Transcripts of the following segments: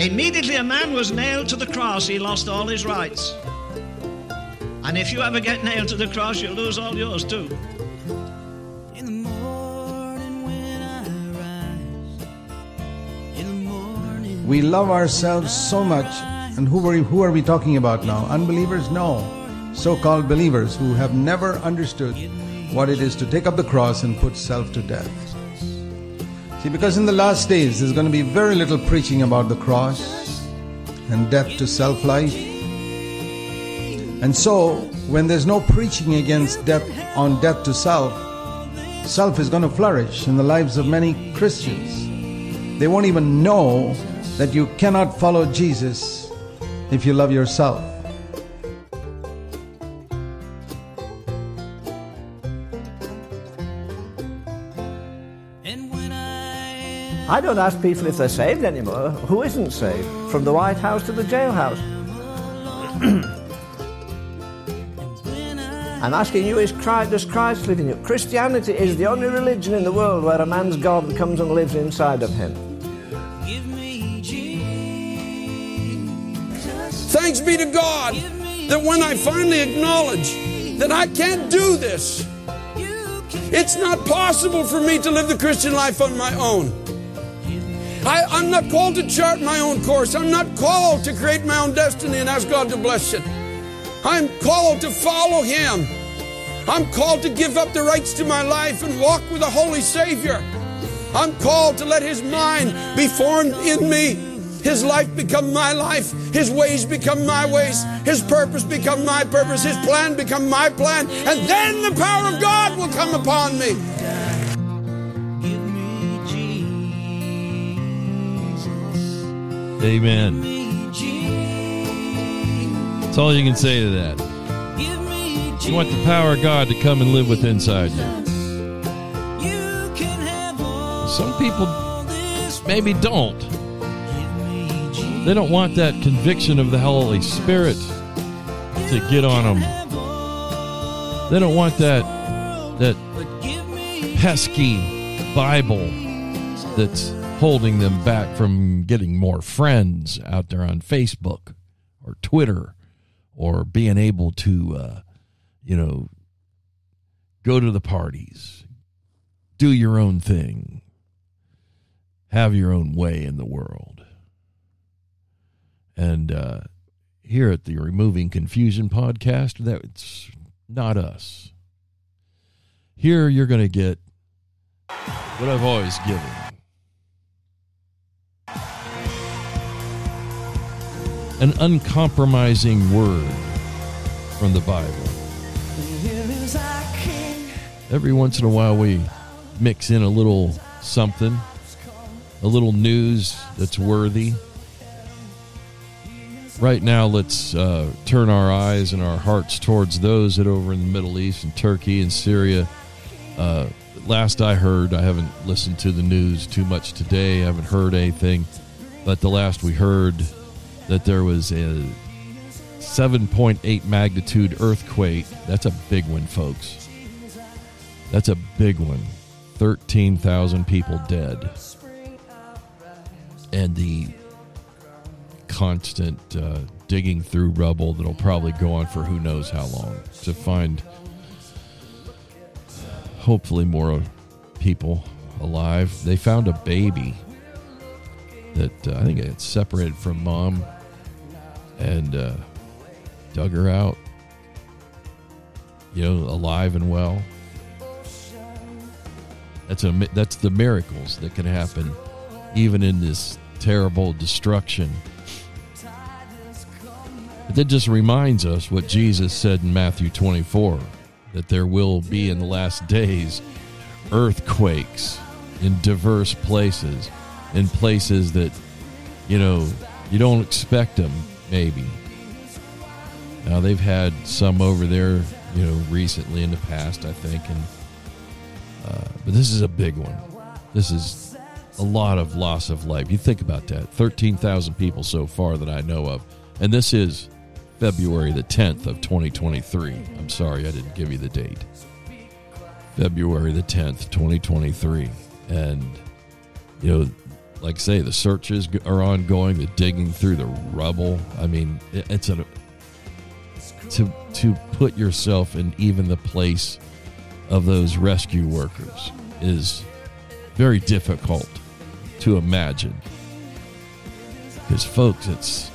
Immediately a man was nailed to the cross, he lost all his rights. And if you ever get nailed to the cross, you'll lose all yours too. We love ourselves so much. And who are, we, who are we talking about now? Unbelievers? No. So called believers who have never understood what it is to take up the cross and put self to death. See, because in the last days there's going to be very little preaching about the cross and death to self life. And so, when there's no preaching against death on death to self, self is going to flourish in the lives of many Christians. They won't even know that you cannot follow Jesus if you love yourself. I don't ask people if they're saved anymore. Who isn't saved? From the White House to the jailhouse. I'm asking you, is Christ, does Christ live in you? Christianity is the only religion in the world where a man's God comes and lives inside of him. Thanks be to God that when I finally acknowledge that I can't do this, it's not possible for me to live the Christian life on my own. I, am not called to chart my own course. I'm not called to create my own destiny and ask God to bless it. I'm called to follow Him. I'm called to give up the rights to my life and walk with a holy Savior. I'm called to let His mind be formed in me. His life become my life. His ways become my ways. His purpose become my purpose. His plan become my plan. And then the power of God will come upon me. Amen. That's all you can say to that. You want the power of God to come and live with inside you. Some people maybe don't. They don't want that conviction of the Holy Spirit to get on them. They don't want that that pesky Bible that's holding them back from getting more friends out there on Facebook or Twitter or being able to, uh, you know, go to the parties, do your own thing, have your own way in the world. And uh, here at the Removing Confusion podcast, that's not us. Here you're going to get what I've always given an uncompromising word from the Bible. Every once in a while, we mix in a little something, a little news that's worthy. Right now, let's uh, turn our eyes and our hearts towards those that over in the Middle East and Turkey and Syria. Uh, last I heard, I haven't listened to the news too much today. I haven't heard anything, but the last we heard, that there was a 7.8 magnitude earthquake. That's a big one, folks. That's a big one. 13,000 people dead. And the constant uh, digging through rubble that'll probably go on for who knows how long to find hopefully more people alive. They found a baby that uh, I think it's separated from mom and uh, dug her out, you know, alive and well. That's a that's the miracles that can happen, even in this terrible destruction. But that just reminds us what Jesus said in Matthew 24 that there will be in the last days earthquakes in diverse places, in places that, you know, you don't expect them, maybe. Now they've had some over there, you know, recently in the past, I think, and uh, but this is a big one. This is a lot of loss of life. You think about that: thirteen thousand people so far that I know of, and this is February the tenth of twenty twenty three. I'm sorry, I didn't give you the date. February the tenth, twenty twenty three, and you know like I say, the searches are ongoing, the digging through the rubble. I mean, it's a to to put yourself in even the place of those rescue workers is very difficult to imagine. Because folks, it's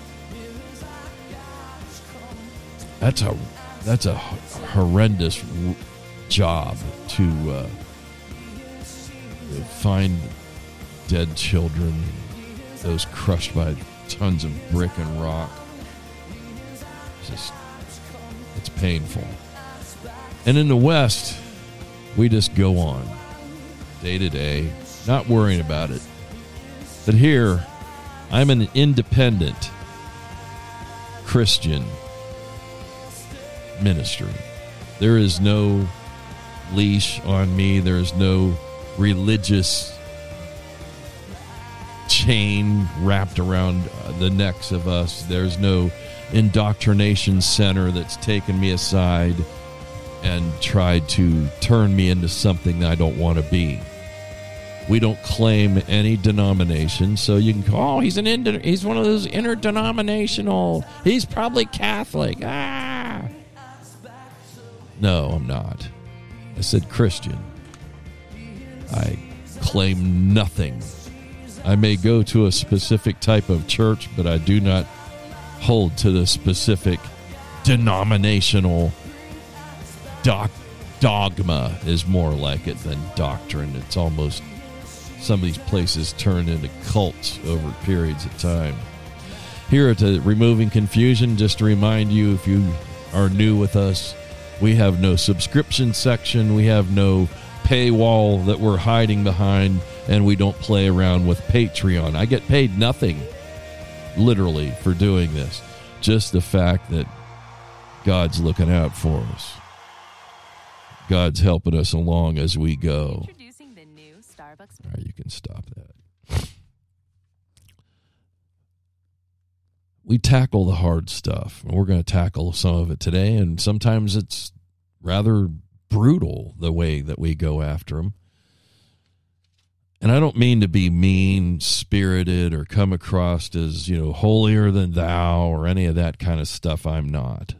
that's a that's a horrendous job to uh, find dead children, those crushed by tons of brick and rock. It's just, it's painful. And in the West, we just go on day to day, not worrying about it. But here, I'm an independent Christian ministry. There is no leash on me, there is no religious chain wrapped around uh, the necks of us. There's no indoctrination center that's taken me aside and tried to turn me into something that I don't want to be. We don't claim any denomination, so you can call. Oh, he's an inter, he's one of those interdenominational. He's probably Catholic. Ah, no, I'm not. I said Christian. I claim nothing I may go to a specific type of church, but I do not hold to the specific denominational doc- dogma is more like it than doctrine. It's almost some of these places turn into cults over periods of time. Here at Removing Confusion, just to remind you if you are new with us, we have no subscription section, we have no paywall that we're hiding behind and we don't play around with Patreon. I get paid nothing, literally, for doing this. Just the fact that God's looking out for us. God's helping us along as we go. Introducing the new Starbucks. All right, you can stop that. we tackle the hard stuff. and We're going to tackle some of it today, and sometimes it's rather brutal the way that we go after them. And I don't mean to be mean spirited or come across as, you know, holier than thou or any of that kind of stuff. I'm not.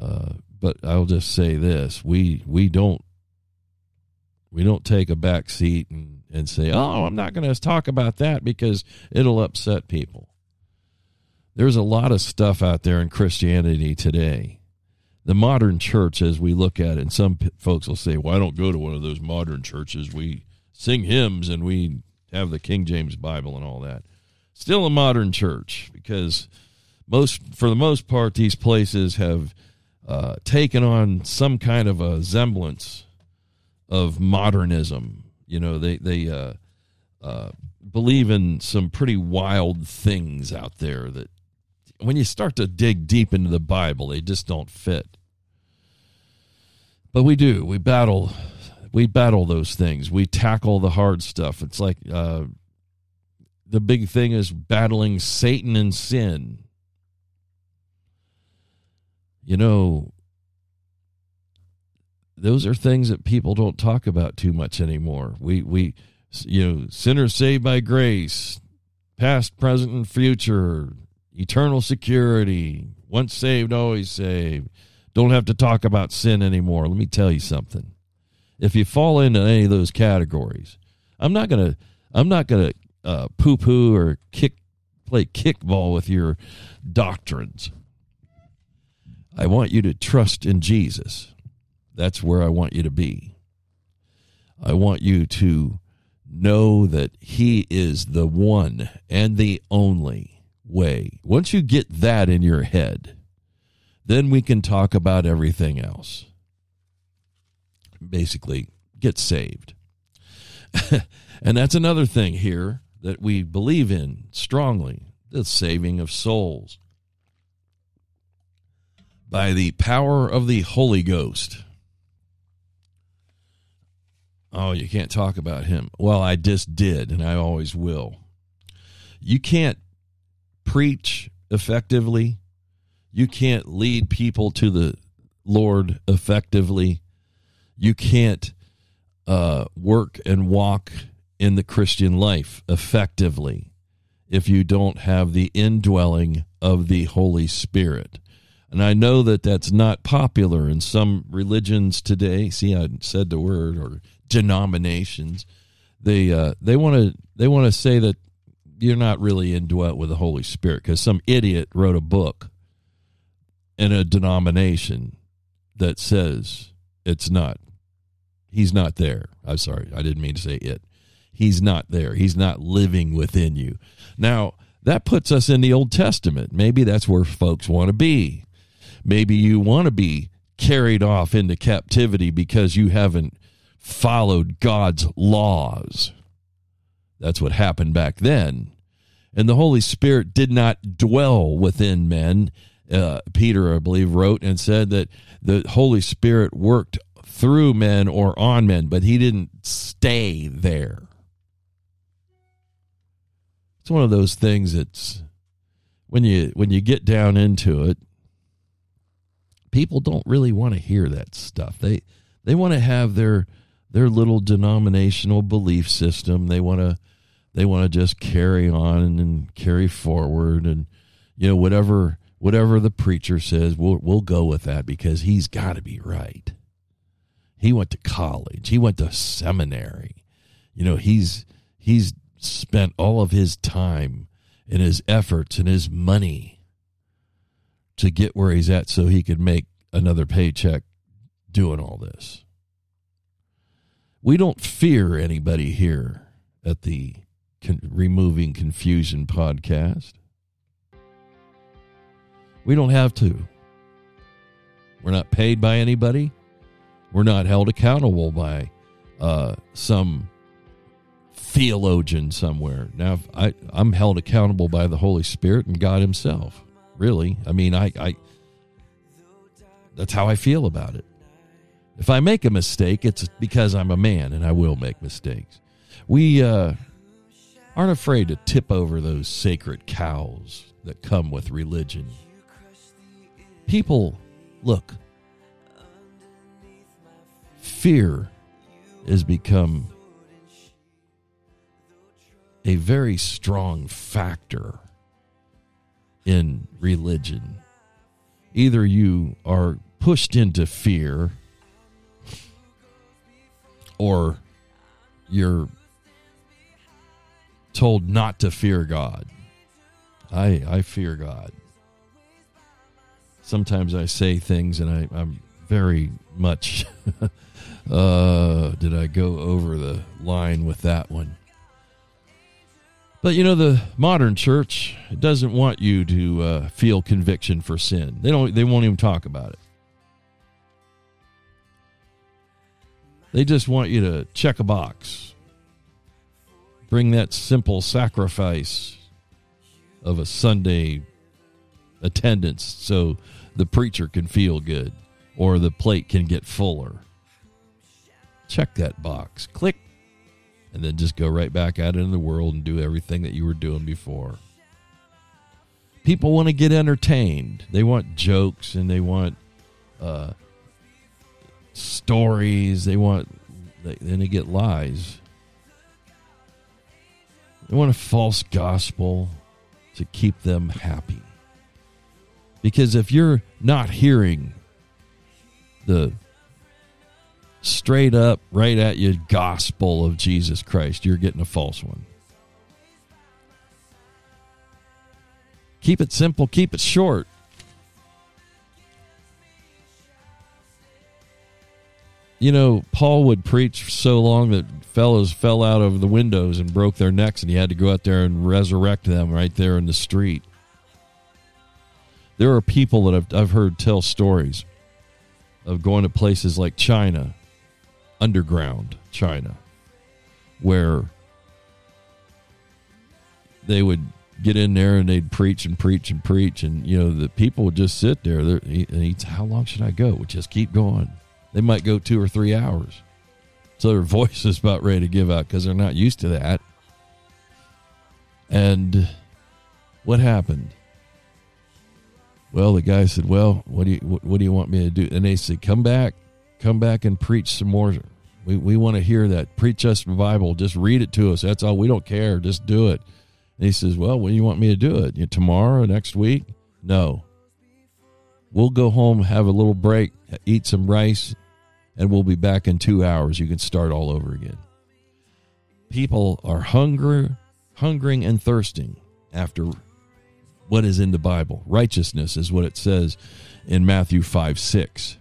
Uh, but I'll just say this we we don't we don't take a back seat and, and say, oh, I'm not going to talk about that because it'll upset people. There's a lot of stuff out there in Christianity today. The modern church, as we look at it, and some folks will say, well, I don't go to one of those modern churches. We sing hymns and we have the King James Bible and all that. Still a modern church because most, for the most part, these places have uh, taken on some kind of a semblance of modernism. You know, they they uh, uh, believe in some pretty wild things out there that, when you start to dig deep into the Bible, they just don't fit. But we do. We battle we battle those things. We tackle the hard stuff. It's like uh, the big thing is battling Satan and sin. You know, those are things that people don't talk about too much anymore. We we you know, sinners saved by grace, past, present, and future, eternal security, once saved, always saved. Don't have to talk about sin anymore. Let me tell you something if you fall into any of those categories, I'm not gonna I'm not gonna uh, poo poo or kick play kickball with your doctrines. I want you to trust in Jesus. That's where I want you to be. I want you to know that He is the one and the only way. Once you get that in your head, then we can talk about everything else basically get saved. and that's another thing here that we believe in strongly the saving of souls by the power of the Holy Ghost. Oh, you can't talk about him. Well, I just did, and I always will. You can't preach effectively. You can't lead people to the Lord effectively you can't uh, work and walk in the Christian life effectively if you don't have the indwelling of the Holy Spirit. And I know that that's not popular in some religions today. See, I said the word or denominations. They uh, they want to they want to say that you're not really indwelt with the Holy Spirit because some idiot wrote a book in a denomination that says it's not. He's not there. I'm sorry, I didn't mean to say it. He's not there. He's not living within you. Now, that puts us in the Old Testament. Maybe that's where folks want to be. Maybe you want to be carried off into captivity because you haven't followed God's laws. That's what happened back then. And the Holy Spirit did not dwell within men. Uh, Peter, I believe, wrote and said that the Holy Spirit worked through men or on men, but he didn't stay there. It's one of those things that's when you when you get down into it, people don't really want to hear that stuff. They they want to have their their little denominational belief system. They want to they want to just carry on and carry forward and you know whatever whatever the preacher says, we'll we'll go with that because he's got to be right. He went to college. He went to seminary. You know, he's he's spent all of his time and his efforts and his money to get where he's at so he could make another paycheck doing all this. We don't fear anybody here at the Con- Removing Confusion podcast. We don't have to. We're not paid by anybody. We're not held accountable by uh, some theologian somewhere. Now, I, I'm held accountable by the Holy Spirit and God Himself. Really, I mean, I, I that's how I feel about it. If I make a mistake, it's because I'm a man and I will make mistakes. We uh, aren't afraid to tip over those sacred cows that come with religion. People, look, fear has become a very strong factor in religion. Either you are pushed into fear or you're told not to fear God. I I fear God. Sometimes I say things and I, I'm very much uh did I go over the line with that one? But you know, the modern church doesn't want you to uh, feel conviction for sin. They don't. They won't even talk about it. They just want you to check a box, bring that simple sacrifice of a Sunday attendance, so the preacher can feel good or the plate can get fuller. Check that box. Click and then just go right back out into the world and do everything that you were doing before. People want to get entertained. They want jokes and they want uh, stories. They want, then they get lies. They want a false gospel to keep them happy. Because if you're not hearing the straight up, right at you gospel of Jesus Christ, you're getting a false one. Keep it simple, keep it short. You know, Paul would preach so long that fellows fell out of the windows and broke their necks, and he had to go out there and resurrect them right there in the street. There are people that I've, I've heard tell stories of going to places like China underground China, where they would get in there and they'd preach and preach and preach, and you know the people would just sit there. And he'd, how long should I go? Would just keep going. They might go two or three hours, so their voice is about ready to give out because they're not used to that. And what happened? Well, the guy said, "Well, what do you what, what do you want me to do?" And they said, "Come back, come back and preach some more We, we want to hear that. Preach us the Bible. Just read it to us. That's all. We don't care. Just do it. And he says, Well, when do you want me to do it? You know, tomorrow, next week? No. We'll go home, have a little break, eat some rice, and we'll be back in two hours. You can start all over again. People are hungry, hungering and thirsting after what is in the Bible. Righteousness is what it says in Matthew 5 6.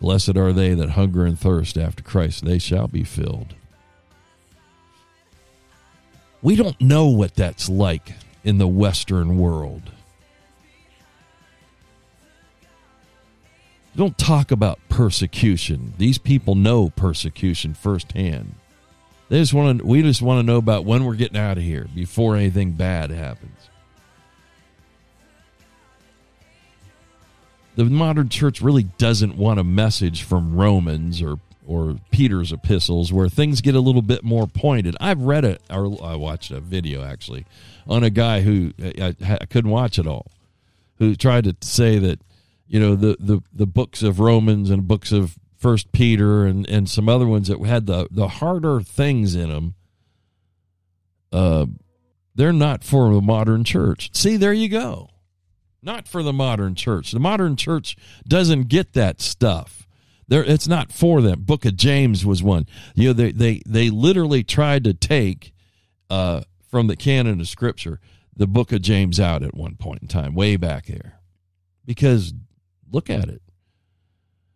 Blessed are they that hunger and thirst after Christ, they shall be filled. We don't know what that's like in the Western world. Don't talk about persecution. These people know persecution firsthand. They just want to. We just want to know about when we're getting out of here before anything bad happens. The modern church really doesn't want a message from Romans or or Peter's epistles where things get a little bit more pointed. I've read it, or I watched a video actually on a guy who I, I couldn't watch it all, who tried to say that you know the the the books of Romans and books of First Peter and and some other ones that had the the harder things in them. Uh, they're not for the modern church. See, there you go. Not for the modern church. The modern church doesn't get that stuff. There, it's not for them. Book of James was one. You know, they they they literally tried to take uh, from the canon of Scripture the Book of James out at one point in time, way back there, because look at it.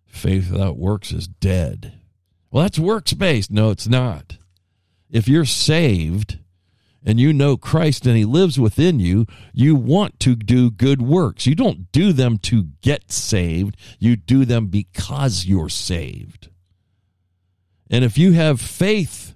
Faith without works is dead. Well, that's works based. No, it's not. If you're saved and you know Christ and He lives within you, you want to do good works. You don't do them to get saved, you do them because you're saved. And if you have faith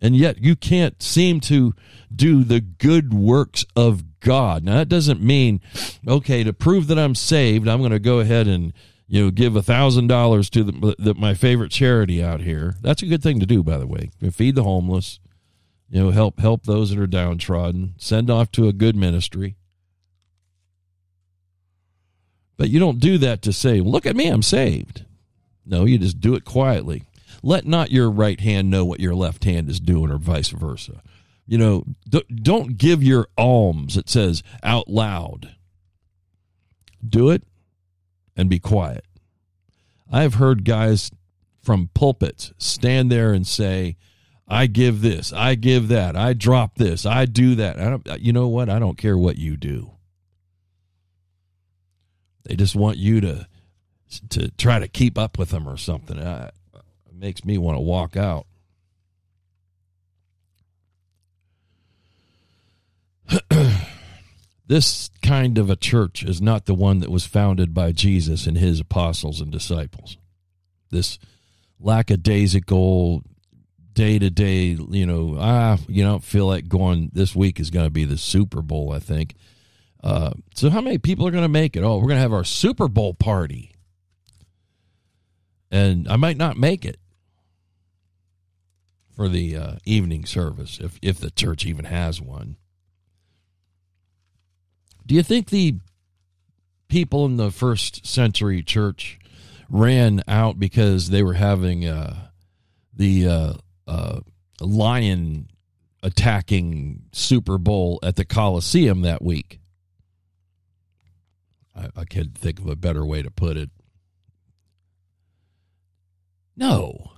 and yet you can't seem to do the good works of God, now that doesn't mean, okay, to prove that I'm saved, I'm going to go ahead and you know give a thousand dollars to the, the, my favorite charity out here. That's a good thing to do, by the way. Feed the homeless you know help help those that are downtrodden send off to a good ministry. But you don't do that to say look at me i'm saved. No you just do it quietly. Let not your right hand know what your left hand is doing or vice versa. You know don't give your alms it says out loud. Do it and be quiet. I've heard guys from pulpits stand there and say I give this, I give that, I drop this, I do that. I don't, you know what? I don't care what you do. They just want you to to try to keep up with them or something. it makes me want to walk out. this kind of a church is not the one that was founded by Jesus and his apostles and disciples. This lackadaisical day to day, you know, ah, you don't feel like going. This week is going to be the Super Bowl, I think. Uh, so, how many people are going to make it? Oh, we're going to have our Super Bowl party, and I might not make it for the uh, evening service if if the church even has one. Do you think the people in the first century church ran out because they were having uh, the uh, lion attacking Super Bowl at the Coliseum that week. I, I can't think of a better way to put it. No,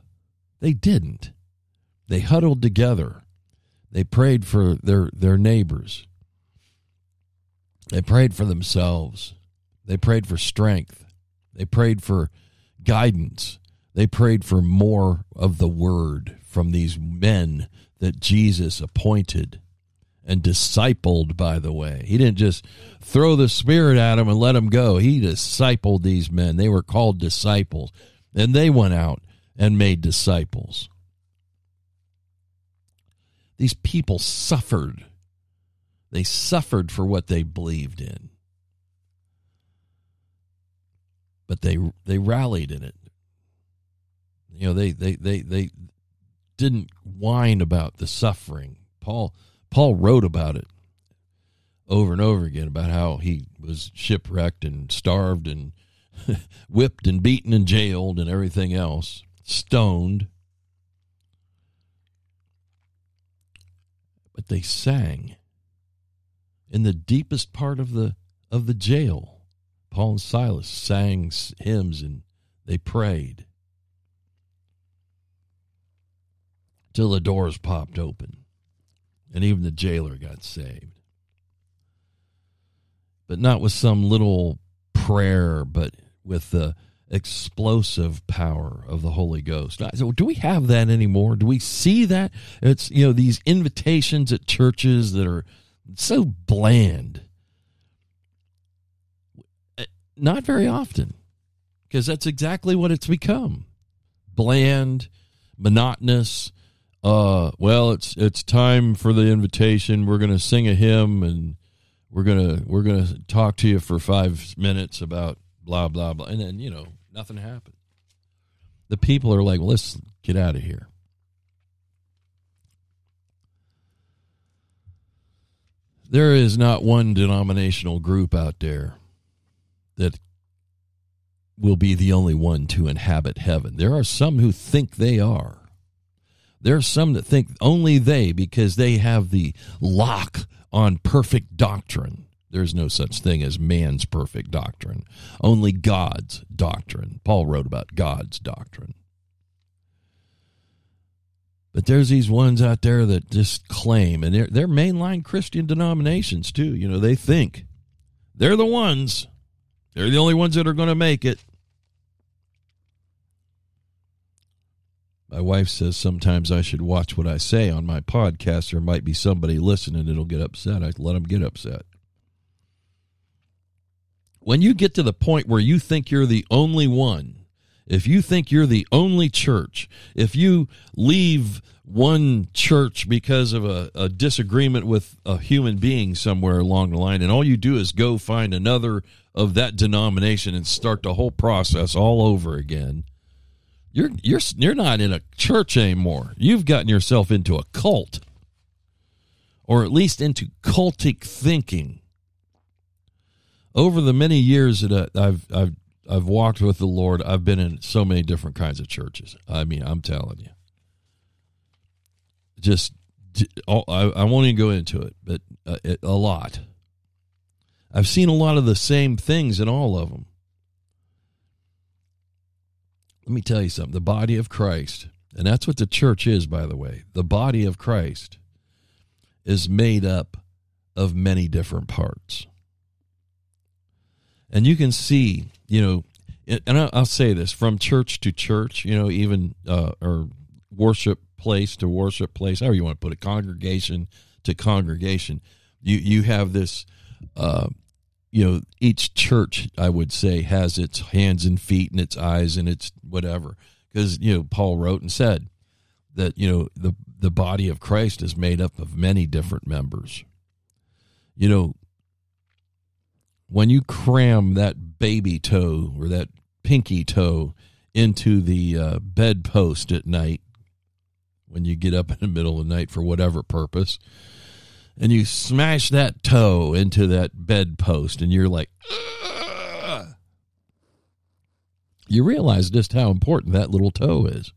they didn't. They huddled together. They prayed for their, their neighbors. They prayed for themselves. They prayed for strength. They prayed for guidance. They prayed for more of the word from these men that Jesus appointed and discipled, by the way. He didn't just throw the Spirit at them and let them go. He discipled these men. They were called disciples. And they went out and made disciples. These people suffered. They suffered for what they believed in. But they they rallied in it. You know, they they they they didn't whine about the suffering. Paul Paul wrote about it over and over again about how he was shipwrecked and starved and whipped and beaten and jailed and everything else. stoned. But they sang in the deepest part of the of the jail. Paul and Silas sang hymns and they prayed till the doors popped open and even the jailer got saved. But not with some little prayer, but with the explosive power of the Holy Ghost. So do we have that anymore? Do we see that? It's you know these invitations at churches that are so bland. Eh, not very often, because that's exactly what it's become. Bland, monotonous. Uh, well, it's it's time for the invitation. We're going to sing a hymn and we're gonna we're gonna talk to you for five minutes about blah blah blah, and then you know nothing happened. The people are like, let's get out of here. There is not one denominational group out there that will be the only one to inhabit heaven. There are some who think they are. There are some that think only they, because they have the lock on perfect doctrine. There's no such thing as man's perfect doctrine, only God's doctrine. Paul wrote about God's doctrine. But there's these ones out there that just claim, and they're, they're mainline Christian denominations too. You know, they think they're the ones, they're the only ones that are going to make it. My wife says sometimes I should watch what I say on my podcast. There might be somebody listening that'll get upset. I let them get upset. When you get to the point where you think you're the only one, if you think you're the only church, if you leave one church because of a, a, disagreement with a human being somewhere along the line, and all you do is go find another of that denomination and start the whole process all over again, you're you're you're not in a church anymore. You've gotten yourself into a cult, or at least into cultic thinking. Over the many years that I've I've I've walked with the Lord, I've been in so many different kinds of churches. I mean, I'm telling you, just I, I won't even go into it, but uh, a lot. I've seen a lot of the same things in all of them. Let me tell you something the body of Christ, and that's what the church is, by the way, the body of Christ is made up of many different parts. And you can see, you know, and I'll say this from church to church, you know, even uh, or worship place to worship place, however you want to put it, congregation to congregation. You you have this uh, you know each church i would say has its hands and feet and its eyes and its whatever. Because you know paul wrote and said that you know the the body of christ is made up of many different members. You know when you cram that baby toe or that pinky toe into the uh, bedpost at night when you get up in the middle of the night for whatever purpose and you smash that toe into that bedpost and you're like Ugh! you realize just how important that little toe is.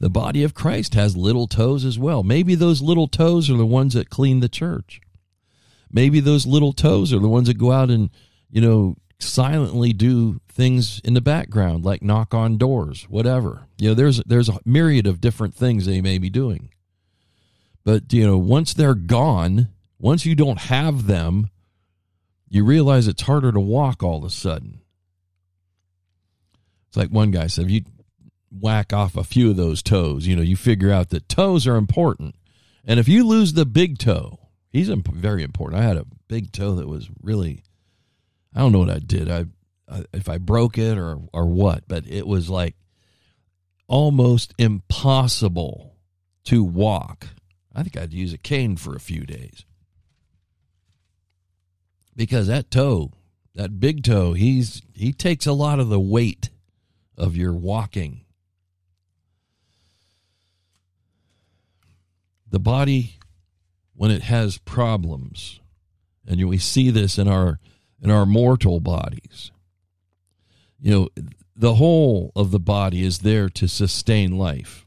The body of christ has little toes as well. Maybe those little toes are the ones that clean the church. Maybe those little toes are the ones that go out and you know silently do things in the background like knock on doors whatever. You know there's there's a myriad of different things they may be doing but, you know, once they're gone, once you don't have them, you realize it's harder to walk all of a sudden. It's like one guy said, if you whack off a few of those toes, you know, you figure out that toes are important. And if you lose the big toe, he's very important. I had a big toe that was really, I don't know what I did. I, I if I broke it or or what, but it was like almost impossible to walk I think I'd use a cane for a few days. Because that toe, that big toe, he's he takes a lot of the weight of your walking. The body when it has problems, and we see this in our in our mortal bodies. You know, the whole of the body is there to sustain life.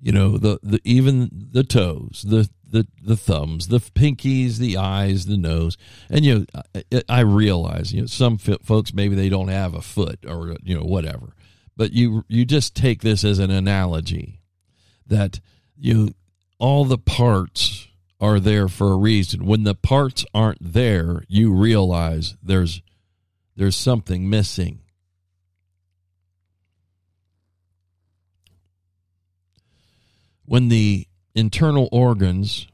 You know, the, the even the toes, the the the thumbs, the pinkies, the eyes, the nose, and you know, I, I realize you know some folks maybe they don't have a foot or you know whatever, but you you just take this as an analogy that you all the parts are there for a reason. When the parts aren't there, you realize there's there's something missing. When the internal organs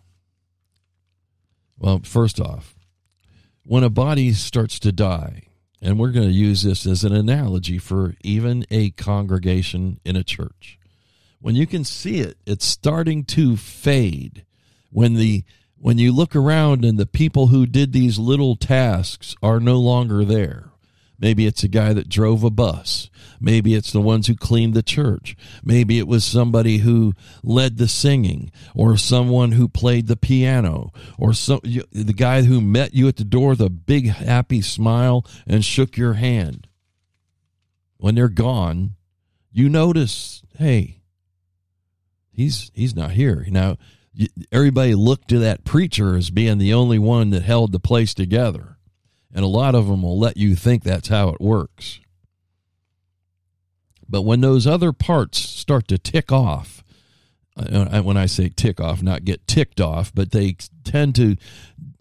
well, first off, when a body starts to die, and we're going to use this as an analogy for even a congregation in a church. When you can see it, it's starting to fade. When the when you look around and the people who did these little tasks are no longer there. Maybe it's a guy that drove a bus. Maybe it's the ones who cleaned the church. Maybe it was somebody who led the singing or someone who played the piano or some, the guy who met you at the door with a big happy smile and shook your hand. When they're gone, you notice, hey, he's he's not here. Now, everybody looked to that preacher as being the only one that held the place together and a lot of them will let you think that's how it works. But when those other parts start to tick off, uh, when I say tick off, not get ticked off, but they tend to,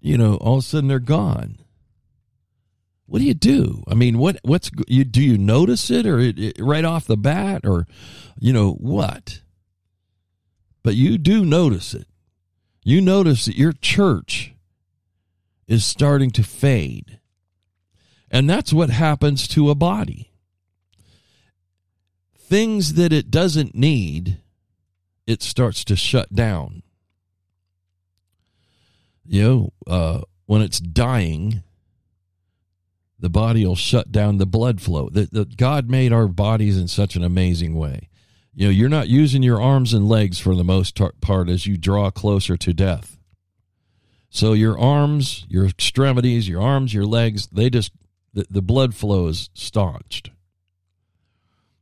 you know, all of a sudden they're gone. What do you do? I mean, what what's you do you notice it or it, it, right off the bat or you know what? But you do notice it. You notice that your church is starting to fade. And that's what happens to a body. Things that it doesn't need, it starts to shut down. You know, uh, when it's dying, the body will shut down the blood flow. The, God made our bodies in such an amazing way. You know, you're not using your arms and legs for the most part as you draw closer to death. So your arms, your extremities, your arms, your legs, they just the, the blood flow is staunched.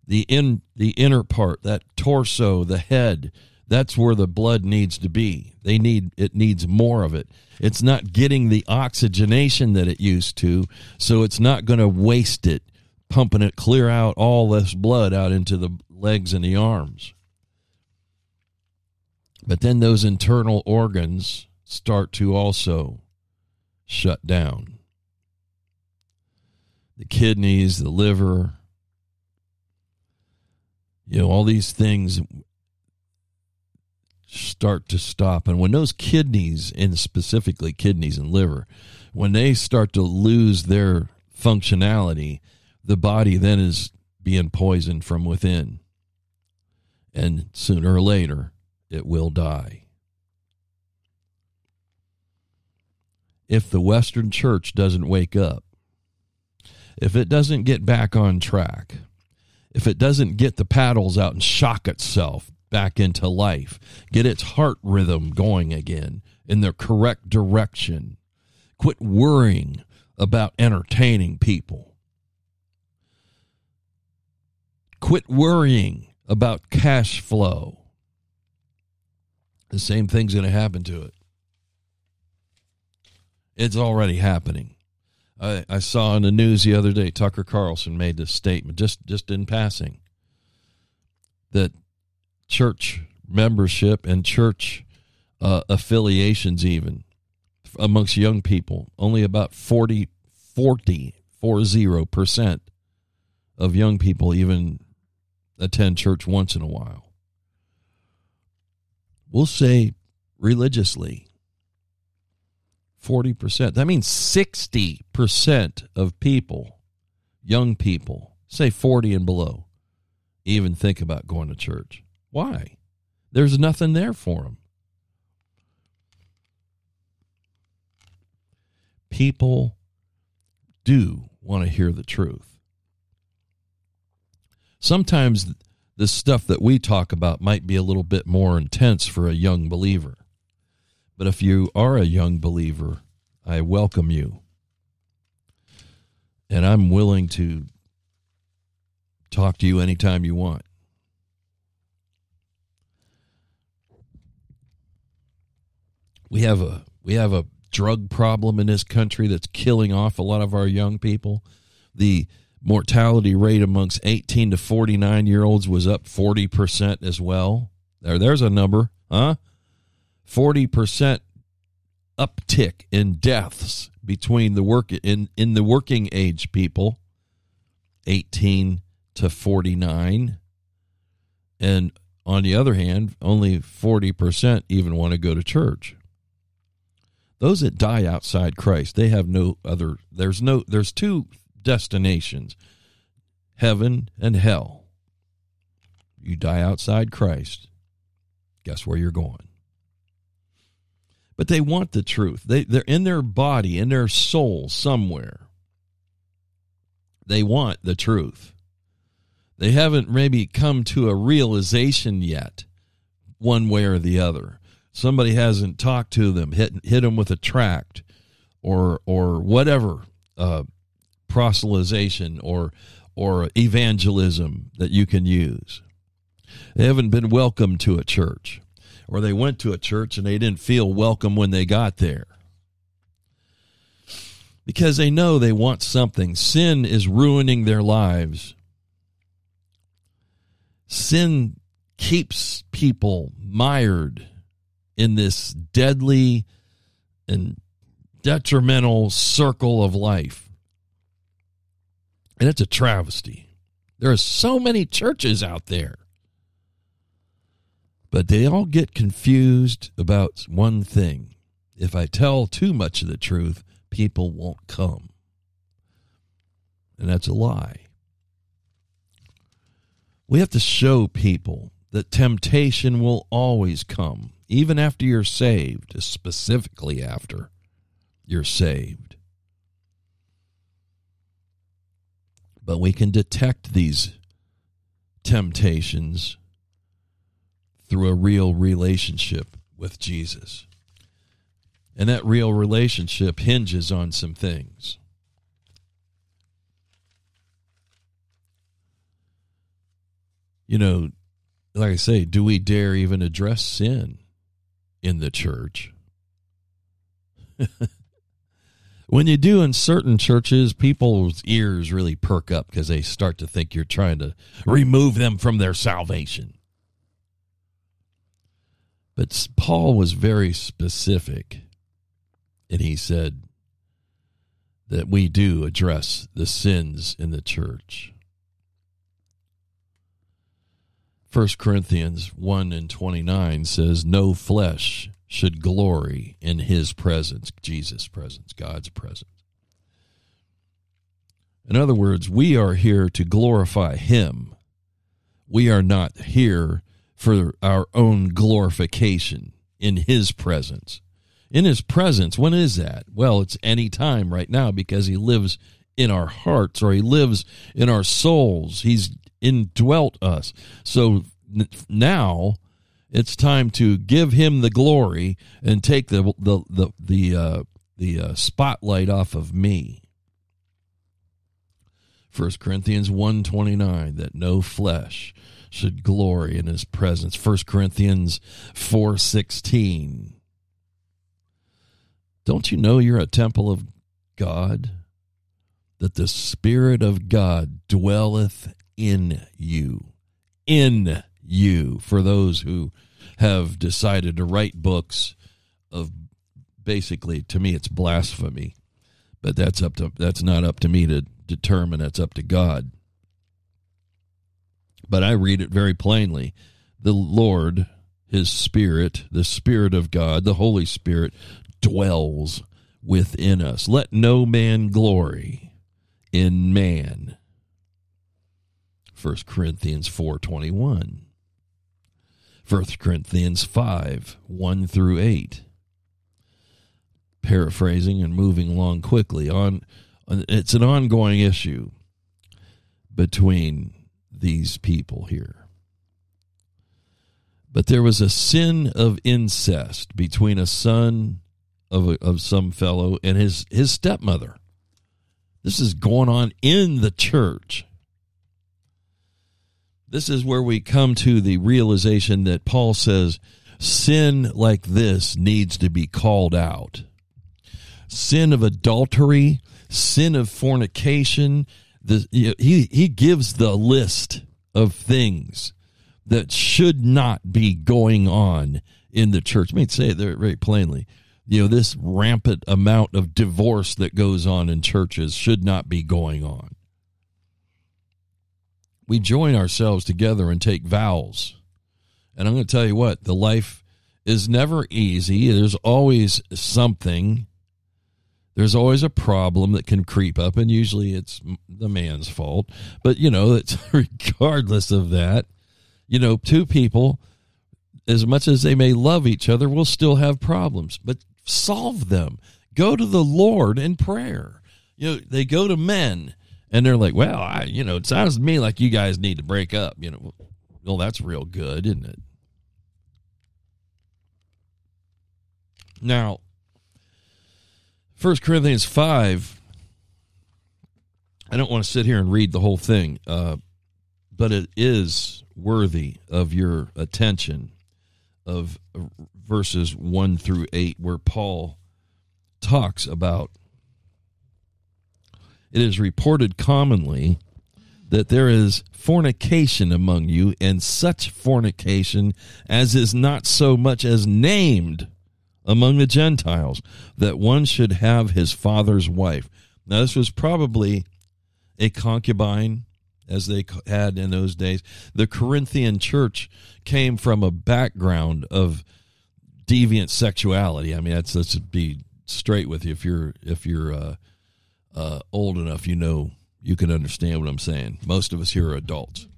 The in the inner part, that torso, the head, that's where the blood needs to be. They need it needs more of it. It's not getting the oxygenation that it used to, so it's not going to waste it pumping it clear out all this blood out into the legs and the arms. But then those internal organs start to also shut down the kidneys, the liver, you know, all these things start to stop. And when those kidneys, and specifically kidneys and liver, when they start to lose their functionality, the body then is being poisoned from within. And sooner or later, it will die. If the Western church doesn't wake up, if it doesn't get back on track, if it doesn't get the paddles out and shock itself back into life, get its heart rhythm going again in the correct direction, quit worrying about entertaining people, quit worrying about cash flow. The same thing's going to happen to it. It's already happening. I, I saw in the news the other day Tucker Carlson made this statement just just in passing that church membership and church uh, affiliations even amongst young people only about 40 40 percent of young people even attend church once in a while. We'll say religiously 40%. That means 60% of people, young people, say 40 and below, even think about going to church. Why? There's nothing there for them. People do want to hear the truth. Sometimes the stuff that we talk about might be a little bit more intense for a young believer. But if you are a young believer, I welcome you. And I'm willing to talk to you anytime you want. We have a we have a drug problem in this country that's killing off a lot of our young people. The mortality rate amongst 18 to 49 year olds was up 40% as well. There there's a number, huh? 40% uptick in deaths between the work in in the working age people 18 to 49 and on the other hand only 40% even want to go to church. Those that die outside Christ they have no other there's no there's two destinations heaven and hell. You die outside Christ guess where you're going but they want the truth. They they're in their body, in their soul somewhere. They want the truth. They haven't maybe come to a realization yet, one way or the other. Somebody hasn't talked to them, hit hit them with a tract, or or whatever uh, proselytization or or evangelism that you can use. They haven't been welcomed to a church or they went to a church and they didn't feel welcome when they got there. Because they know they want something. Sin is ruining their lives. Sin keeps people mired in this deadly and detrimental circle of life. And it's a travesty. There are so many churches out there but they all get confused about one thing. If I tell too much of the truth, people won't come. And that's a lie. We have to show people that temptation will always come, even after you're saved, specifically after you're saved. But we can detect these temptations through a real relationship with Jesus. And that real relationship hinges on some things. You know, like I say, do we dare even address sin in the church? when you do in certain churches, people's ears really perk up because they start to think you're trying to remove them from their salvation. But Paul was very specific, and he said that we do address the sins in the church. 1 Corinthians 1 and 29 says, No flesh should glory in his presence, Jesus' presence, God's presence. In other words, we are here to glorify him. We are not here for our own glorification in his presence. In his presence, when is that? Well, it's any time right now because he lives in our hearts or he lives in our souls. He's indwelt us. So now it's time to give him the glory and take the the the the uh, the uh, spotlight off of me. 1 Corinthians 129 that no flesh should glory in his presence. 1 Corinthians 4:16. Don't you know you're a temple of God? That the spirit of God dwelleth in you. In you for those who have decided to write books of basically to me it's blasphemy but that's up to that's not up to me to determine that's up to God but I read it very plainly. The Lord, His Spirit, the Spirit of God, the Holy Spirit, dwells within us. Let no man glory in man. 1 Corinthians 4:21. 1 Corinthians 5, 1 through 8. Paraphrasing and moving along quickly on it's an ongoing issue between these people here. But there was a sin of incest between a son of, a, of some fellow and his, his stepmother. This is going on in the church. this is where we come to the realization that Paul says sin like this needs to be called out. Sin of adultery, sin of fornication. The, he, he gives the list of things that should not be going on in the church. Let me say it there very plainly. You know, this rampant amount of divorce that goes on in churches should not be going on. We join ourselves together and take vows. And I'm going to tell you what, the life is never easy. There's always something. There's always a problem that can creep up, and usually it's the man's fault. But, you know, it's regardless of that, you know, two people, as much as they may love each other, will still have problems. But solve them. Go to the Lord in prayer. You know, they go to men and they're like, well, I, you know, it sounds to me like you guys need to break up. You know, well, that's real good, isn't it? Now, First Corinthians 5, I don't want to sit here and read the whole thing, uh, but it is worthy of your attention of verses 1 through 8, where Paul talks about it is reported commonly that there is fornication among you, and such fornication as is not so much as named among the Gentiles, that one should have his father's wife. Now, this was probably a concubine, as they had in those days. The Corinthian church came from a background of deviant sexuality. I mean, that's let's be straight with you. If you're if you're uh, uh, old enough, you know you can understand what I'm saying. Most of us here are adults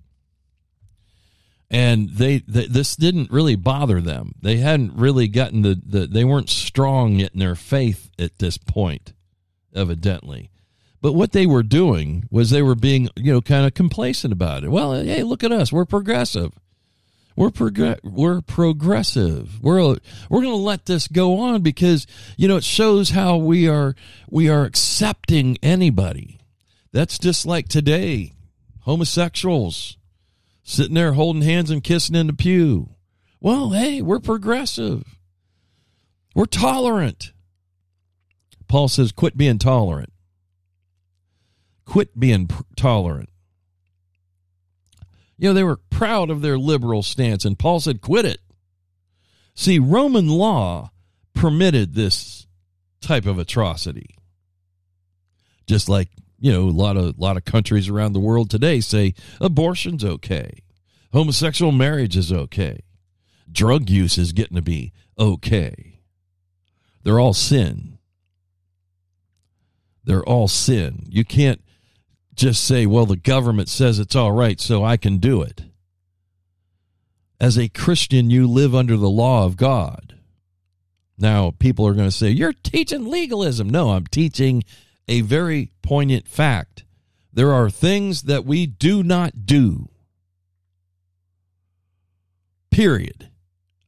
and they, they, this didn't really bother them. They hadn't really gotten the, the they weren't strong in their faith at this point evidently. But what they were doing was they were being you know kind of complacent about it. Well hey look at us. We're progressive. We're prog- we're progressive. We're we're going to let this go on because you know it shows how we are we are accepting anybody. That's just like today. Homosexuals sitting there holding hands and kissing in the pew. Well, hey, we're progressive. We're tolerant. Paul says, quit being tolerant. Quit being pr- tolerant. You know, they were proud of their liberal stance, and Paul said, quit it. See, Roman law permitted this type of atrocity. Just like you know, a lot of lot of countries around the world today say abortion's okay, homosexual marriage is okay, drug use is getting to be okay. They're all sin. They're all sin. You can't just say, well, the government says it's all right, so I can do it. As a Christian, you live under the law of God. Now, people are going to say, you're teaching legalism. No, I'm teaching a very poignant fact. There are things that we do not do. Period.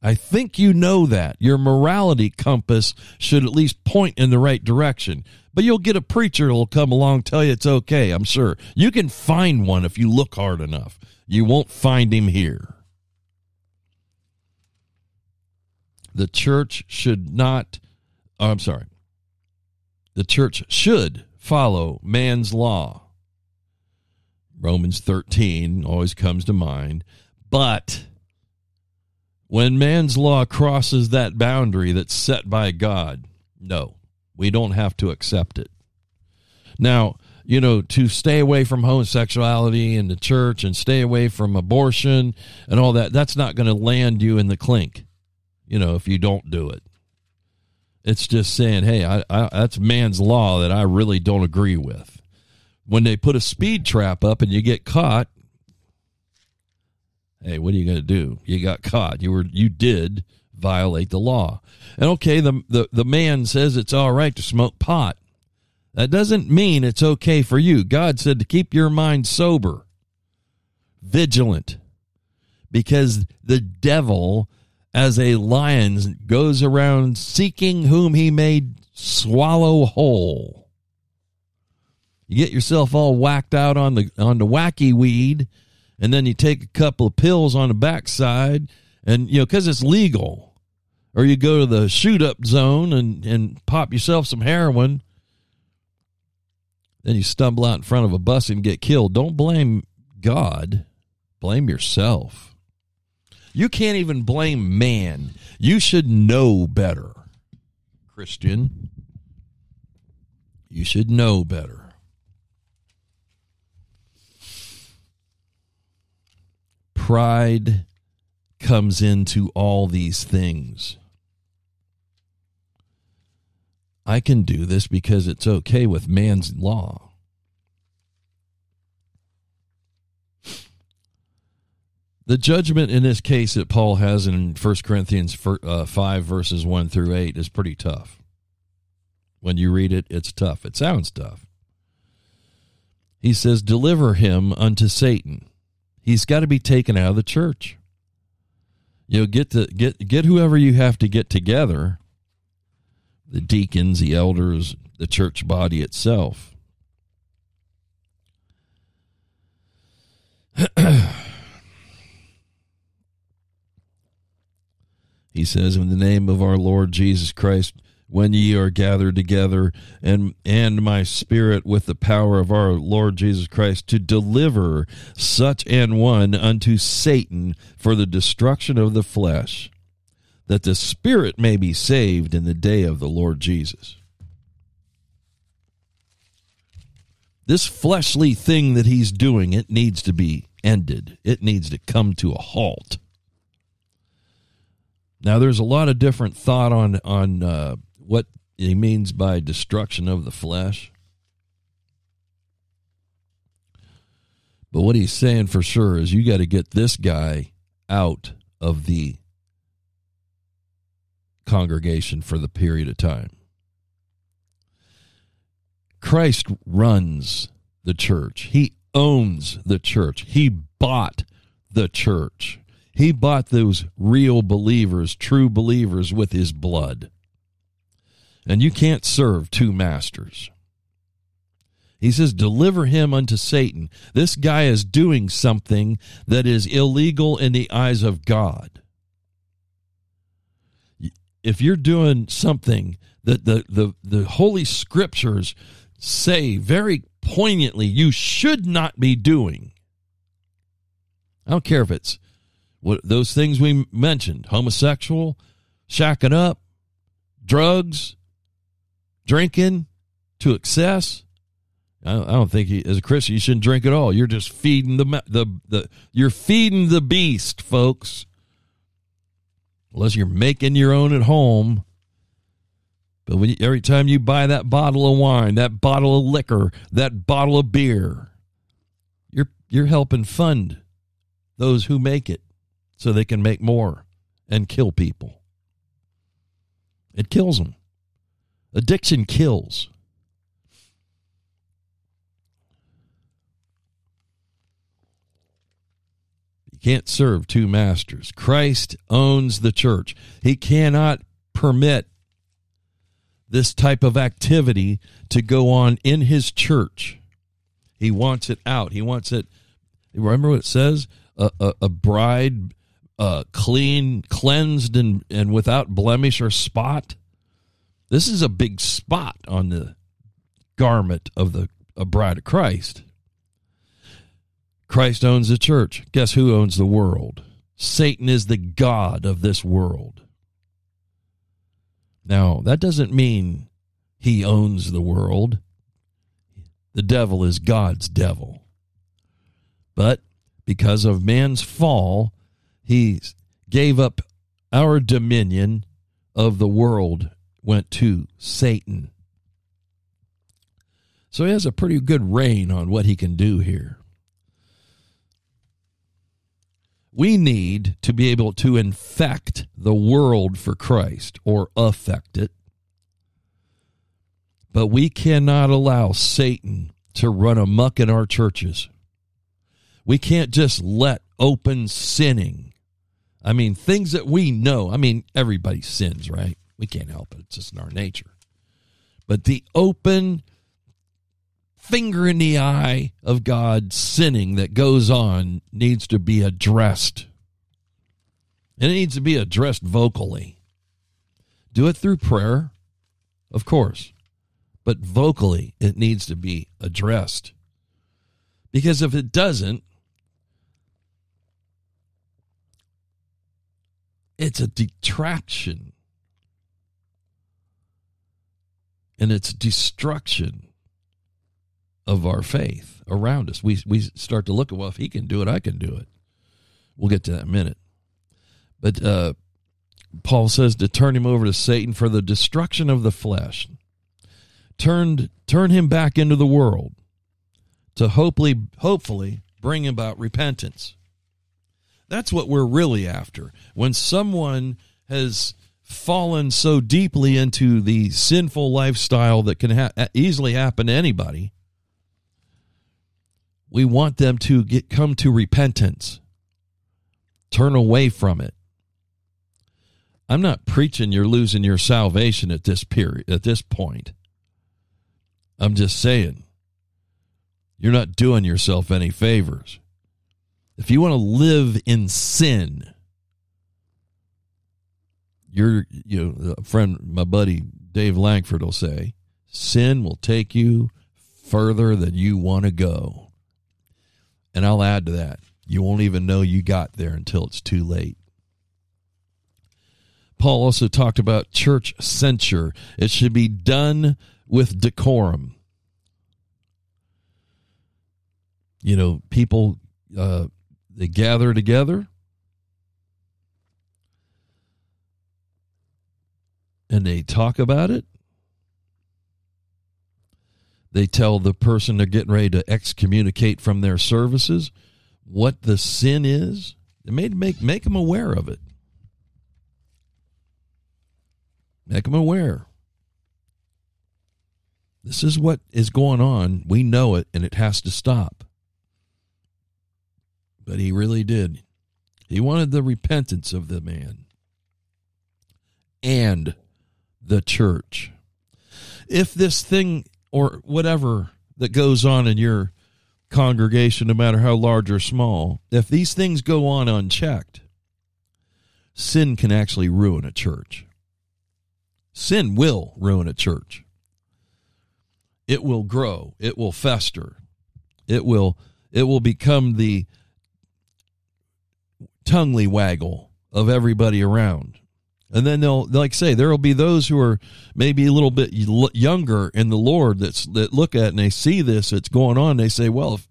I think you know that. Your morality compass should at least point in the right direction. But you'll get a preacher who'll come along tell you it's okay, I'm sure. You can find one if you look hard enough. You won't find him here. The church should not, oh, I'm sorry, the church should follow man's law. Romans 13 always comes to mind. But when man's law crosses that boundary that's set by God, no, we don't have to accept it. Now, you know, to stay away from homosexuality in the church and stay away from abortion and all that, that's not going to land you in the clink, you know, if you don't do it. It's just saying, hey, I, I, that's man's law that I really don't agree with. When they put a speed trap up and you get caught, hey, what are you going to do? You got caught. You were you did violate the law. And okay, the, the the man says it's all right to smoke pot. That doesn't mean it's okay for you. God said to keep your mind sober, vigilant, because the devil as a lion goes around seeking whom he may swallow whole. You get yourself all whacked out on the on the wacky weed, and then you take a couple of pills on the backside, and you know because it's legal, or you go to the shoot up zone and and pop yourself some heroin. Then you stumble out in front of a bus and get killed. Don't blame God, blame yourself. You can't even blame man. You should know better, Christian. You should know better. Pride comes into all these things. I can do this because it's okay with man's law. The judgment in this case that Paul has in 1 Corinthians uh, 5, verses 1 through 8, is pretty tough. When you read it, it's tough. It sounds tough. He says, Deliver him unto Satan. He's got to be taken out of the church. You know, get to get get whoever you have to get together, the deacons, the elders, the church body itself. he says, In the name of our Lord Jesus Christ, when ye are gathered together, and and my spirit with the power of our Lord Jesus Christ to deliver such an one unto Satan for the destruction of the flesh, that the spirit may be saved in the day of the Lord Jesus. This fleshly thing that he's doing, it needs to be ended. It needs to come to a halt. Now, there's a lot of different thought on on uh, what he means by destruction of the flesh. But what he's saying for sure is you got to get this guy out of the congregation for the period of time. Christ runs the church. He owns the church. He bought the church. He bought those real believers, true believers, with his blood. And you can't serve two masters. He says, Deliver him unto Satan. This guy is doing something that is illegal in the eyes of God. If you're doing something that the, the, the Holy Scriptures say very poignantly you should not be doing, I don't care if it's what those things we mentioned homosexual, shacking up, drugs, drinking to excess. I don't think he, as a Christian you shouldn't drink at all. You're just feeding the the the you're feeding the beast, folks. Unless you're making your own at home. But when you, every time you buy that bottle of wine, that bottle of liquor, that bottle of beer, you're you're helping fund those who make it so they can make more and kill people. It kills them. Addiction kills. You can't serve two masters. Christ owns the church. He cannot permit this type of activity to go on in his church. He wants it out. He wants it. Remember what it says? A, a, a bride uh, clean, cleansed, and, and without blemish or spot. This is a big spot on the garment of the bride of Christ. Christ owns the church. Guess who owns the world? Satan is the God of this world. Now, that doesn't mean he owns the world. The devil is God's devil. But because of man's fall, he gave up our dominion of the world went to Satan. So he has a pretty good reign on what he can do here. We need to be able to infect the world for Christ or affect it. But we cannot allow Satan to run amuck in our churches. We can't just let open sinning I mean, things that we know. I mean, everybody sins, right? We can't help it. It's just in our nature. But the open finger in the eye of God sinning that goes on needs to be addressed. And it needs to be addressed vocally. Do it through prayer, of course, but vocally it needs to be addressed. Because if it doesn't, it's a detraction and it's destruction of our faith around us. We we start to look at well, if he can do it, I can do it. We'll get to that in a minute. But uh, Paul says to turn him over to Satan for the destruction of the flesh. Turned turn him back into the world to hopefully hopefully bring about repentance. That's what we're really after. When someone has fallen so deeply into the sinful lifestyle that can ha- easily happen to anybody, we want them to get come to repentance. Turn away from it. I'm not preaching you're losing your salvation at this period at this point. I'm just saying you're not doing yourself any favors. If you want to live in sin, you're you know, a friend, my buddy Dave Langford will say, sin will take you further than you want to go. And I'll add to that. You won't even know you got there until it's too late. Paul also talked about church censure. It should be done with decorum. You know, people uh, they gather together and they talk about it. They tell the person they're getting ready to excommunicate from their services what the sin is. They made make make them aware of it. Make them aware. This is what is going on. We know it, and it has to stop. But he really did. He wanted the repentance of the man and the church. If this thing or whatever that goes on in your congregation, no matter how large or small, if these things go on unchecked, sin can actually ruin a church. Sin will ruin a church. It will grow, it will fester. It will it will become the tonguely waggle of everybody around. And then they'll, like say, there will be those who are maybe a little bit younger in the Lord that's that look at and they see this that's going on. They say, well, if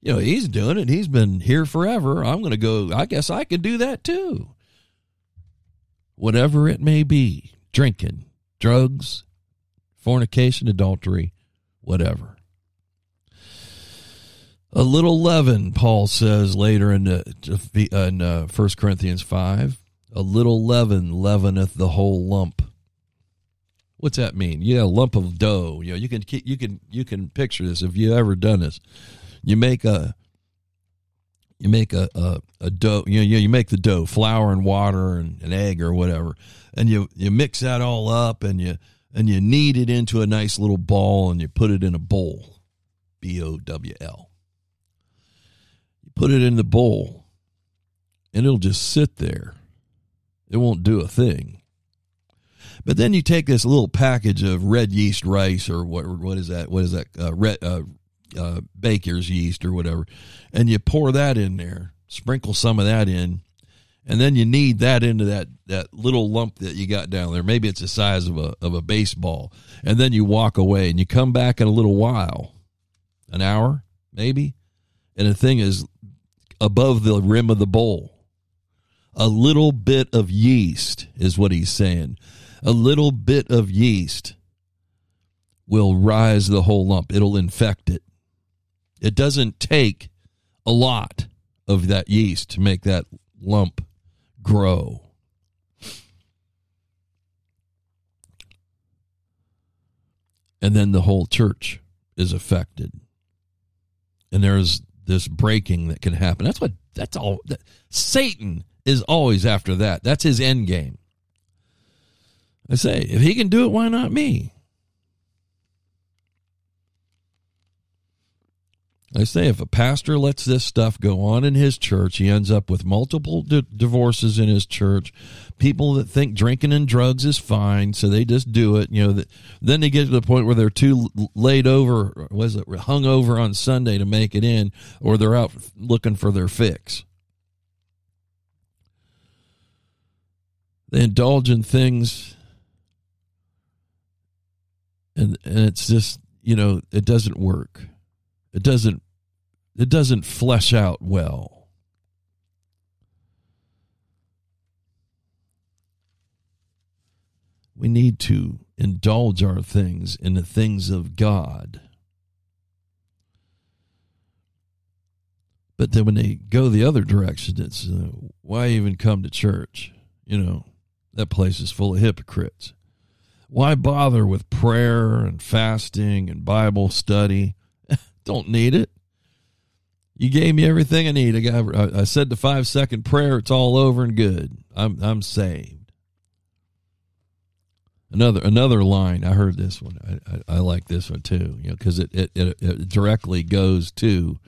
you know he's doing it, he's been here forever. I'm going to go. I guess I could do that too. Whatever it may be, drinking, drugs, fornication, adultery, whatever. A little leaven, Paul says later in, the, in uh, 1 Corinthians 5 a little leaven leaveneth the whole lump. What's that mean? Yeah, a lump of dough. You know, you can you can you can picture this if you ever done this. You make a you make a, a, a dough. You know, you make the dough, flour and water and an egg or whatever, and you you mix that all up and you and you knead it into a nice little ball and you put it in a bowl, B O W L. Put it in the bowl, and it'll just sit there it won't do a thing. But then you take this little package of red yeast rice or what what is that? What is that? Uh, red, uh, uh, baker's yeast or whatever, and you pour that in there. Sprinkle some of that in, and then you knead that into that that little lump that you got down there. Maybe it's the size of a of a baseball, and then you walk away and you come back in a little while, an hour maybe, and the thing is above the rim of the bowl a little bit of yeast, is what he's saying. A little bit of yeast will rise the whole lump, it'll infect it. It doesn't take a lot of that yeast to make that lump grow. And then the whole church is affected. And there's this breaking that can happen. That's what that's all that, Satan is always after that. That's his end game. I say, if he can do it, why not me? I say if a pastor lets this stuff go on in his church, he ends up with multiple di- divorces in his church. People that think drinking and drugs is fine, so they just do it. You know, then they get to the point where they're too laid over, was it hung over on Sunday to make it in, or they're out looking for their fix. They indulge in things, and and it's just you know it doesn't work. It doesn't it doesn't flesh out well. We need to indulge our things in the things of God. But then when they go the other direction, it's uh, why even come to church? You know, that place is full of hypocrites. Why bother with prayer and fasting and Bible study? Don't need it. You gave me everything I need. I got. I said the five second prayer. It's all over and good. I'm I'm saved. Another another line. I heard this one. I I, I like this one too. You know, because it, it, it it directly goes to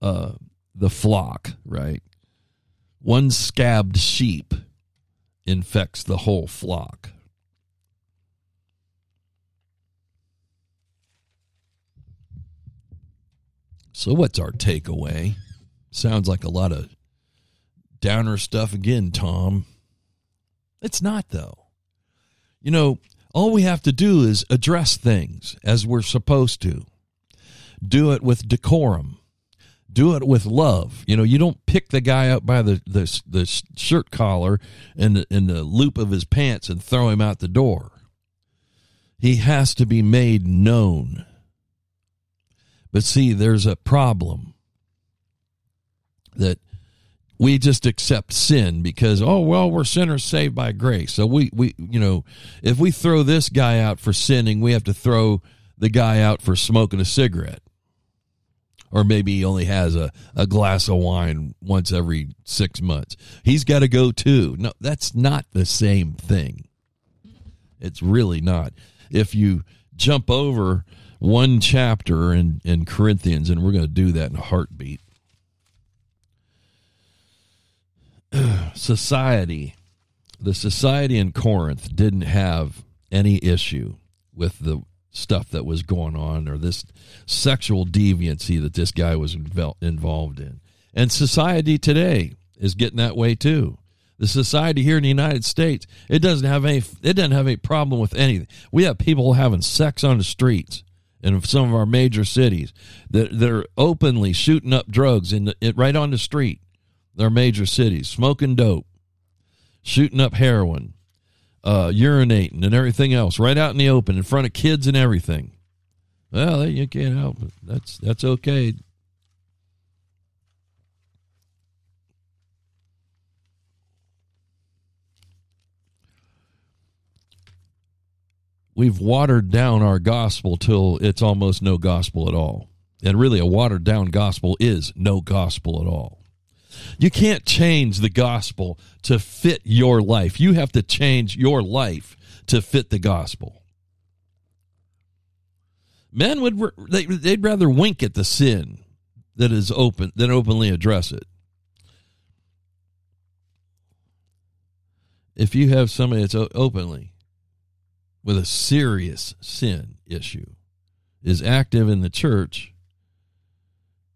uh, the flock. Right. One scabbed sheep infects the whole flock. So, what's our takeaway? Sounds like a lot of downer stuff again, Tom. It's not, though. You know, all we have to do is address things as we're supposed to. Do it with decorum. Do it with love. You know, you don't pick the guy up by the, the, the shirt collar and the, and the loop of his pants and throw him out the door. He has to be made known. But see, there's a problem that we just accept sin because oh well we're sinners saved by grace. So we we you know if we throw this guy out for sinning, we have to throw the guy out for smoking a cigarette. Or maybe he only has a, a glass of wine once every six months. He's got to go too. No, that's not the same thing. It's really not. If you jump over one chapter in, in Corinthians, and we're going to do that in a heartbeat. society, the society in Corinth didn't have any issue with the stuff that was going on or this sexual deviancy that this guy was involved in. And society today is getting that way too. The society here in the United States, it doesn't have any it doesn't have any problem with anything. We have people having sex on the streets in some of our major cities that they're openly shooting up drugs in the, it, right on the street. Their major cities, smoking dope, shooting up heroin, uh, urinating, and everything else, right out in the open, in front of kids and everything. Well, you can't help it. That's that's okay. We've watered down our gospel till it's almost no gospel at all. And really, a watered down gospel is no gospel at all. You can't change the gospel to fit your life. You have to change your life to fit the gospel. Men would they'd rather wink at the sin that is open than openly address it. If you have somebody that's openly with a serious sin issue is active in the church,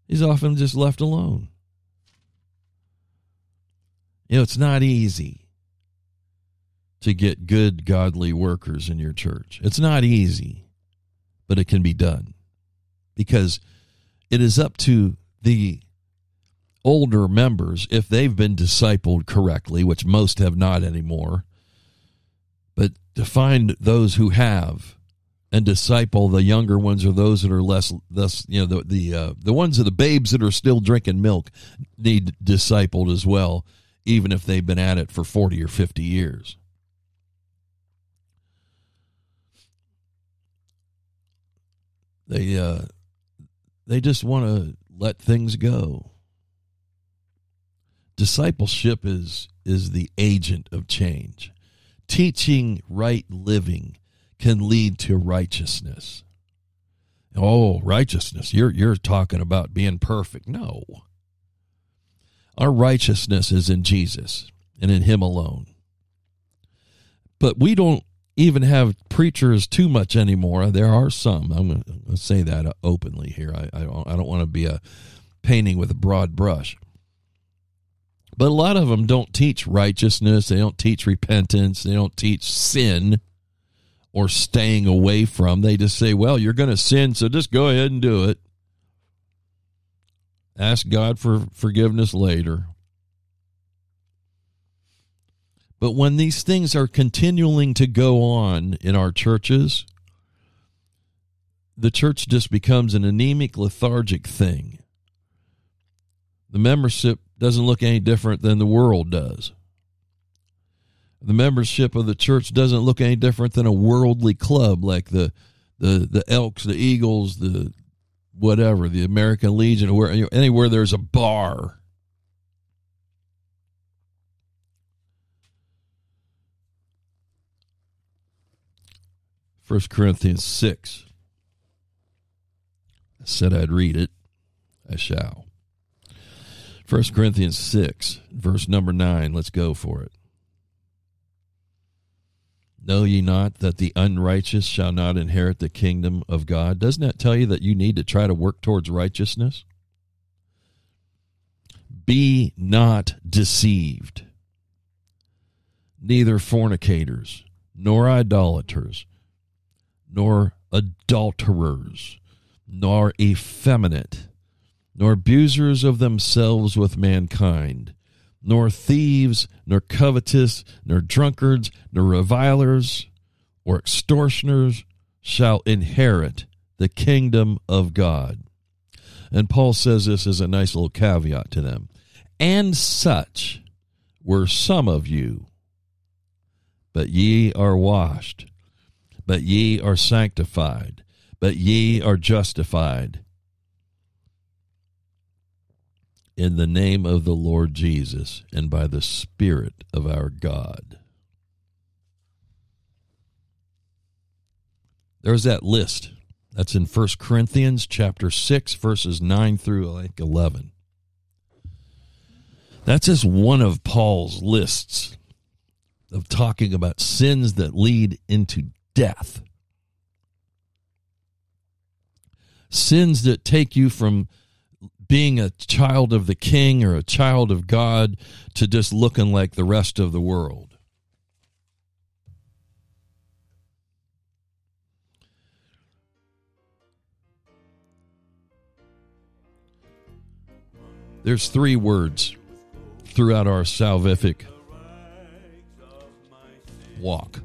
he's often just left alone. You know, it's not easy to get good, godly workers in your church. It's not easy, but it can be done because it is up to the older members, if they've been discipled correctly, which most have not anymore, to find those who have and disciple the younger ones or those that are less less you know the the uh, the ones of the babes that are still drinking milk need discipled as well even if they've been at it for 40 or 50 years. They uh they just want to let things go. Discipleship is is the agent of change Teaching right living can lead to righteousness. Oh, righteousness. You're you're talking about being perfect. No. Our righteousness is in Jesus and in him alone. But we don't even have preachers too much anymore. There are some. I'm going to say that openly here. I, I don't I don't want to be a painting with a broad brush. But a lot of them don't teach righteousness, they don't teach repentance, they don't teach sin or staying away from. They just say, well, you're going to sin, so just go ahead and do it. Ask God for forgiveness later. But when these things are continuing to go on in our churches, the church just becomes an anemic, lethargic thing. The membership doesn't look any different than the world does. The membership of the church doesn't look any different than a worldly club like the the the Elks, the Eagles, the whatever, the American Legion, where anywhere there's a bar. First Corinthians six. I said I'd read it. I shall. First Corinthians six, verse number nine. Let's go for it. Know ye not that the unrighteous shall not inherit the kingdom of God? Doesn't that tell you that you need to try to work towards righteousness? Be not deceived. Neither fornicators, nor idolaters, nor adulterers, nor effeminate, nor abusers of themselves with mankind nor thieves, nor covetous, nor drunkards, nor revilers, or extortioners shall inherit the kingdom of God. And Paul says this as a nice little caveat to them. And such were some of you, but ye are washed, but ye are sanctified, but ye are justified in the name of the Lord Jesus and by the Spirit of our God. There's that list. That's in 1 Corinthians chapter 6 verses 9 through like 11. That's just one of Paul's lists of talking about sins that lead into death. Sins that take you from being a child of the king or a child of God to just looking like the rest of the world. There's three words throughout our salvific walk.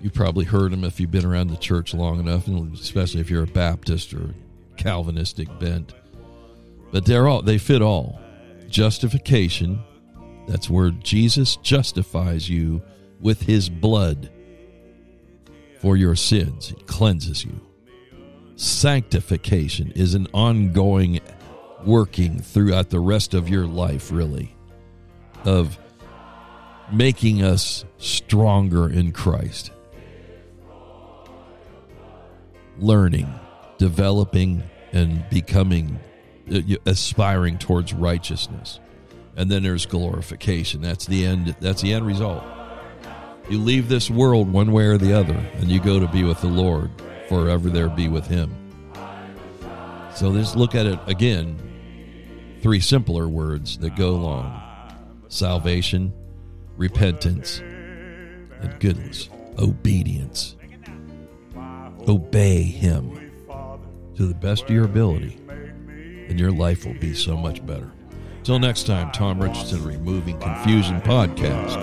You've probably heard them if you've been around the church long enough, especially if you're a Baptist or Calvinistic bent. But they're all they fit all. Justification, that's where Jesus justifies you with his blood for your sins. He cleanses you. Sanctification is an ongoing working throughout the rest of your life, really, of making us stronger in Christ. Learning, developing, and becoming uh, aspiring towards righteousness. And then there's glorification. That's the end that's the end result. You leave this world one way or the other and you go to be with the lord forever there be with him. So let's look at it again. Three simpler words that go along. Salvation repentance and goodness. Obedience. Obey him to the best of your ability, and your life will be so much better. Till next time, Tom Richardson, Removing Confusion Podcast.